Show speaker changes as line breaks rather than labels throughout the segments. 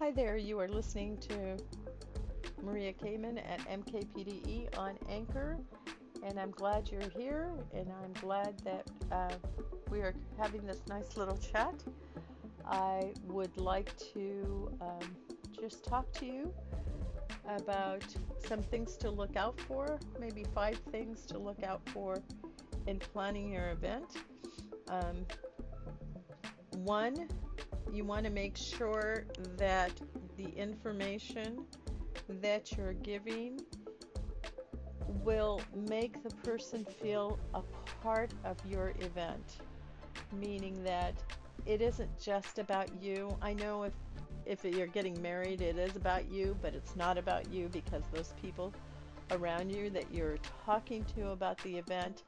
Hi there, you are listening to Maria Kamen at MKPDE on Anchor, and I'm glad you're here, and I'm glad that uh, we are having this nice little chat. I would like to um, just talk to you about some things to look out for, maybe five things to look out for in planning your event. Um, one, you want to make sure that the information that you're giving will make the person feel a part of your event, meaning that it isn't just about you. I know if if you're getting married, it is about you, but it's not about you because those people around you that you're talking to about the event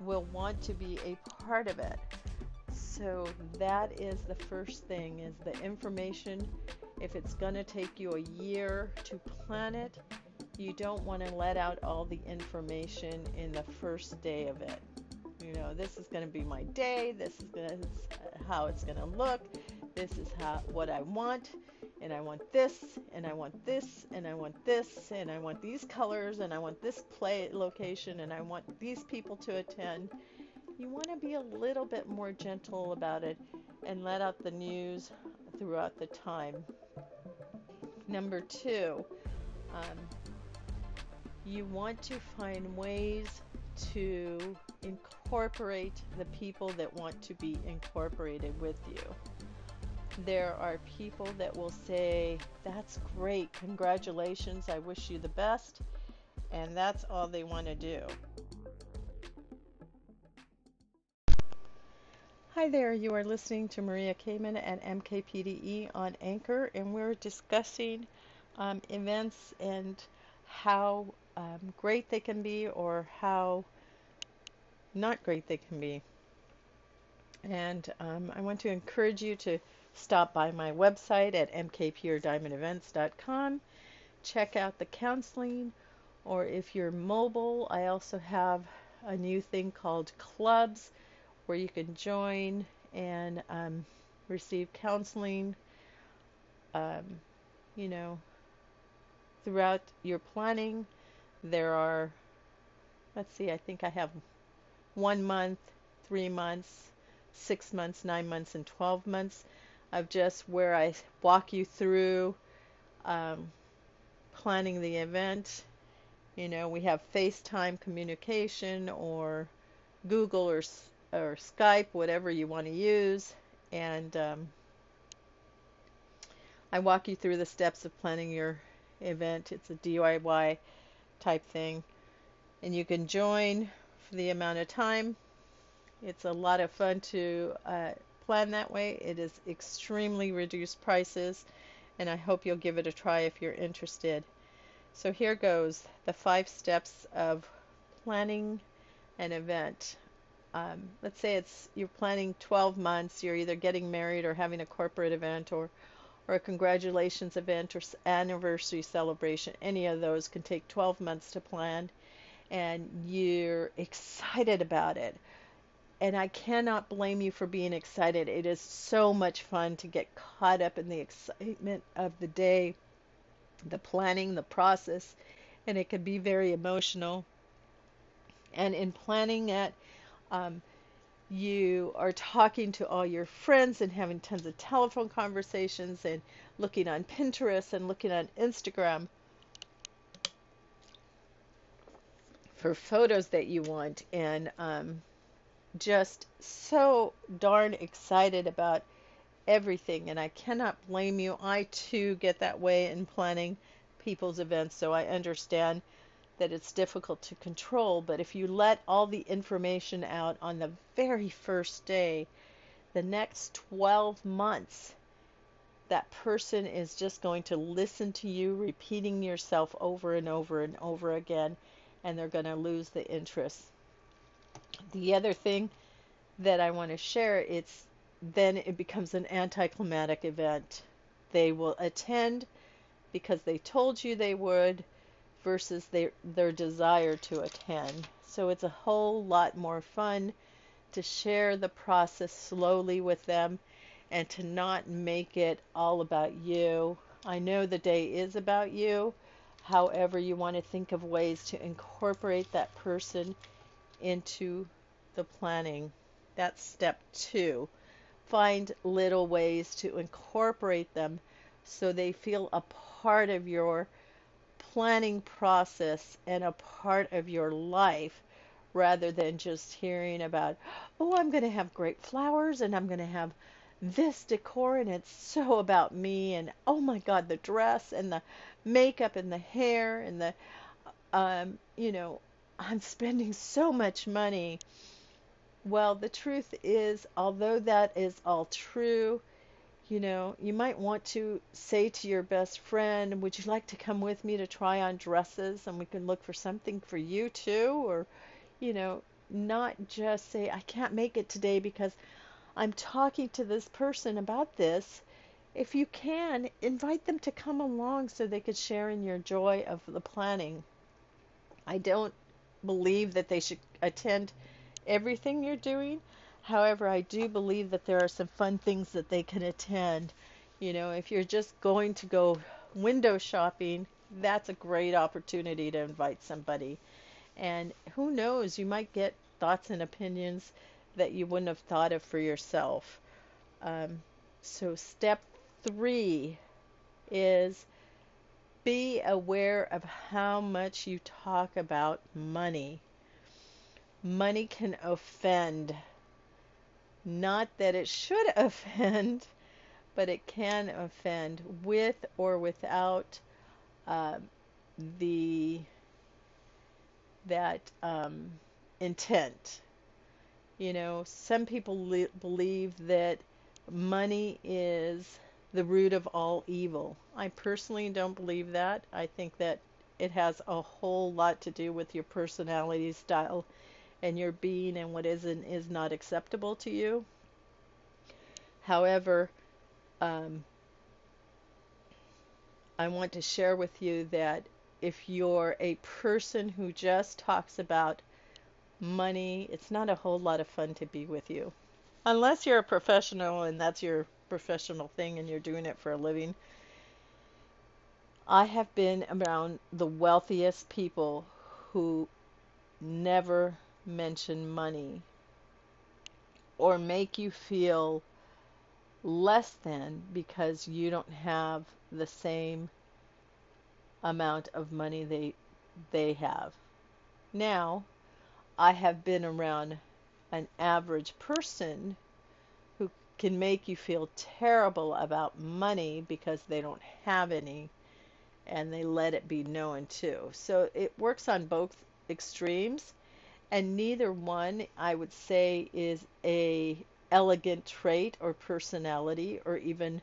will want to be a part of it. So that is the first thing is the information if it's going to take you a year to plan it, you don't want to let out all the information in the first day of it. You know, this is going to be my day, this is to how it's going to look, this is how what I want, and I want this, and I want this, and I want this, and I want these colors, and I want this play location, and I want these people to attend. You want to be a little bit more gentle about it and let out the news throughout the time. Number two, um, you want to find ways to incorporate the people that want to be incorporated with you. There are people that will say, That's great, congratulations, I wish you the best, and that's all they want to do. Hi there, you are listening to Maria Kamen at MKPDE on Anchor, and we're discussing um, events and how um, great they can be or how not great they can be. And um, I want to encourage you to stop by my website at mkpurediamondevents.com, check out the counseling, or if you're mobile, I also have a new thing called clubs where you can join and um, receive counseling, um, you know, throughout your planning. There are, let's see, I think I have one month, three months, six months, nine months, and 12 months of just where I walk you through um, planning the event. You know, we have FaceTime communication or Google or or Skype, whatever you want to use, and um, I walk you through the steps of planning your event. It's a DIY type thing, and you can join for the amount of time. It's a lot of fun to uh, plan that way. It is extremely reduced prices, and I hope you'll give it a try if you're interested. So here goes the five steps of planning an event um, let's say it's you're planning 12 months, you're either getting married or having a corporate event or or a congratulations event or anniversary celebration. Any of those can take 12 months to plan and you're excited about it. And I cannot blame you for being excited. It is so much fun to get caught up in the excitement of the day, the planning, the process, and it can be very emotional. And in planning it, um, you are talking to all your friends and having tons of telephone conversations and looking on Pinterest and looking on Instagram for photos that you want. And um, just so darn excited about everything. And I cannot blame you. I too get that way in planning people's events so I understand that it's difficult to control, but if you let all the information out on the very first day, the next 12 months, that person is just going to listen to you repeating yourself over and over and over again, and they're going to lose the interest. The other thing that I want to share, it's then it becomes an anticlimactic event. They will attend because they told you they would versus their their desire to attend. So it's a whole lot more fun to share the process slowly with them and to not make it all about you. I know the day is about you. However, you want to think of ways to incorporate that person into the planning. That's step two. Find little ways to incorporate them so they feel a part of your planning process and a part of your life rather than just hearing about, oh, I'm going to have great flowers and I'm going to have this decor and it's so about me and oh my god the dress and the makeup and the hair and the um you know I'm spending so much money. Well the truth is although that is all true you know you might want to say to your best friend would you like to come with me to try on dresses and we can look for something for you too or you know not just say I can't make it today because I'm talking to this person about this, if you can, invite them to come along so they could share in your joy of the planning. I don't believe that they should attend everything you're doing. However, I do believe that there are some fun things that they can attend. You know, if you're just going to go window shopping, that's a great opportunity to invite somebody. And who knows, you might get thoughts and opinions that you wouldn't have thought of for yourself. Um, so, step three is be aware of how much you talk about money. Money can offend. Not that it should offend, but it can offend with or without uh, the that um, intent. You know, some people li- believe that money is the root of all evil. I personally don't believe that. I think that it has a whole lot to do with your personality style and your being and what is and is not acceptable to you. However, um, I want to share with you that if you're a person who just talks about money. It's not a whole lot of fun to be with you. Unless you're a professional and that's your professional thing and you're doing it for a living. I have been around the wealthiest people who never mention money or make you feel less than because you don't have the same amount of money they they have. Now, I have been around an average person who can make you feel terrible about money because they don't have any and they let it be known too. So it works on both extremes and neither one I would say is a elegant trait or personality or even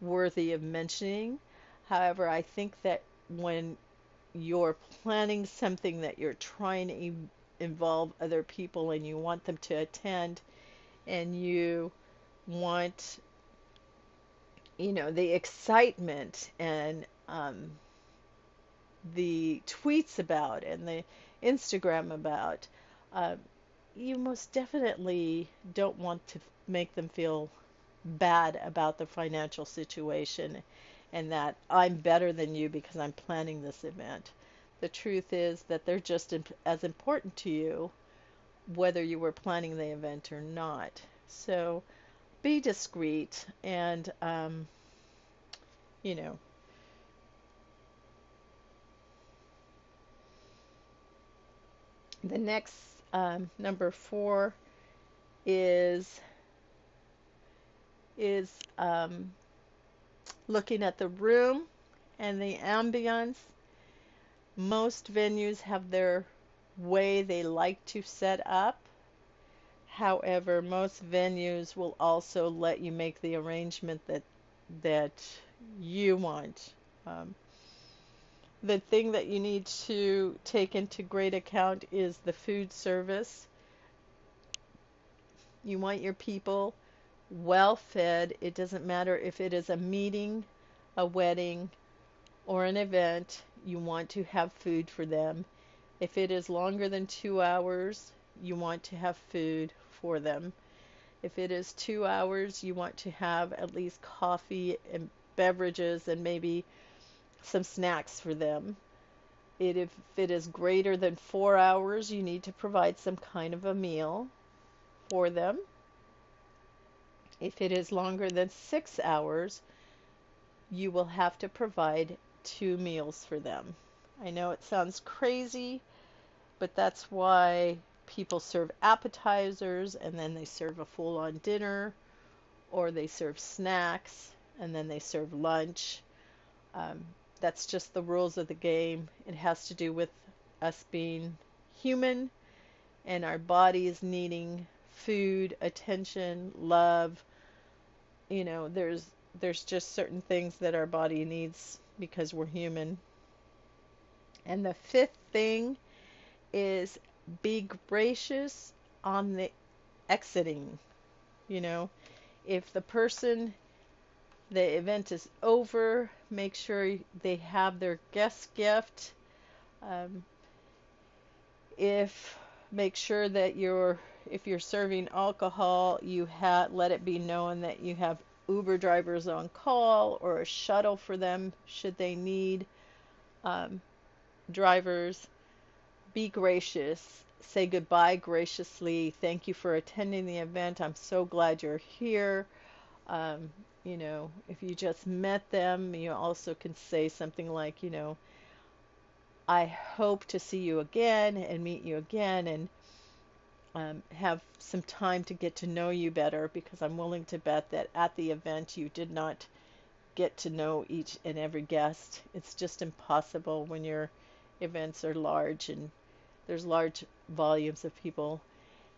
worthy of mentioning. However, I think that when you're planning something that you're trying to involve other people and you want them to attend and you want you know the excitement and um, the tweets about and the Instagram about uh, you most definitely don't want to make them feel bad about the financial situation and that I'm better than you because I'm planning this event the truth is that they're just as important to you whether you were planning the event or not. So be discreet and, um, you know, the next um, number four is is um, looking at the room and the ambience most venues have their way they like to set up. However, most venues will also let you make the arrangement that that you want. Um, the thing that you need to take into great account is the food service. You want your people well fed. It doesn't matter if it is a meeting, a wedding, or an event you want to have food for them. If it is longer than two hours, you want to have food for them. If it is two hours, you want to have at least coffee and beverages and maybe some snacks for them. It, if it is greater than four hours, you need to provide some kind of a meal for them. If it is longer than six hours, you will have to provide two meals for them. I know it sounds crazy, but that's why people serve appetizers and then they serve a full on dinner, or they serve snacks and then they serve lunch. Um, that's just the rules of the game. It has to do with us being human and our bodies needing food, attention, love. You know, there's there's just certain things that our body needs because we're human. And the fifth thing is be gracious on the exiting. You know, if the person, the event is over, make sure they have their guest gift. Um, if make sure that you're if you're serving alcohol, you have let it be known that you have Uber drivers on call or a shuttle for them should they need um, drivers. Be gracious. Say goodbye graciously. Thank you for attending the event. I'm so glad you're here. Um, you know, if you just met them, you also can say something like, you know, I hope to see you again and meet you again and um, have some time to get to know you better because I'm willing to bet that at the event you did not get to know each and every guest. It's just impossible when your events are large and there's large volumes of people.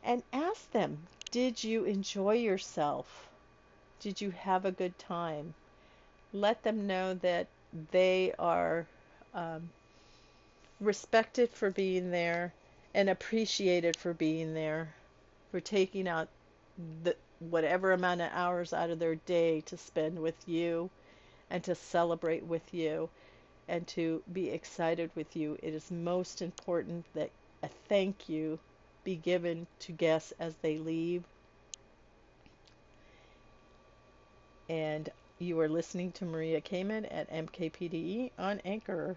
And ask them, did you enjoy yourself? Did you have a good time? Let them know that they are um, respected for being there and appreciated for being there, for taking out the whatever amount of hours out of their day to spend with you and to celebrate with you and to be excited with you. It is most important that a thank you be given to guests as they leave. And you are listening to Maria Kamen at MKPDE on Anchor.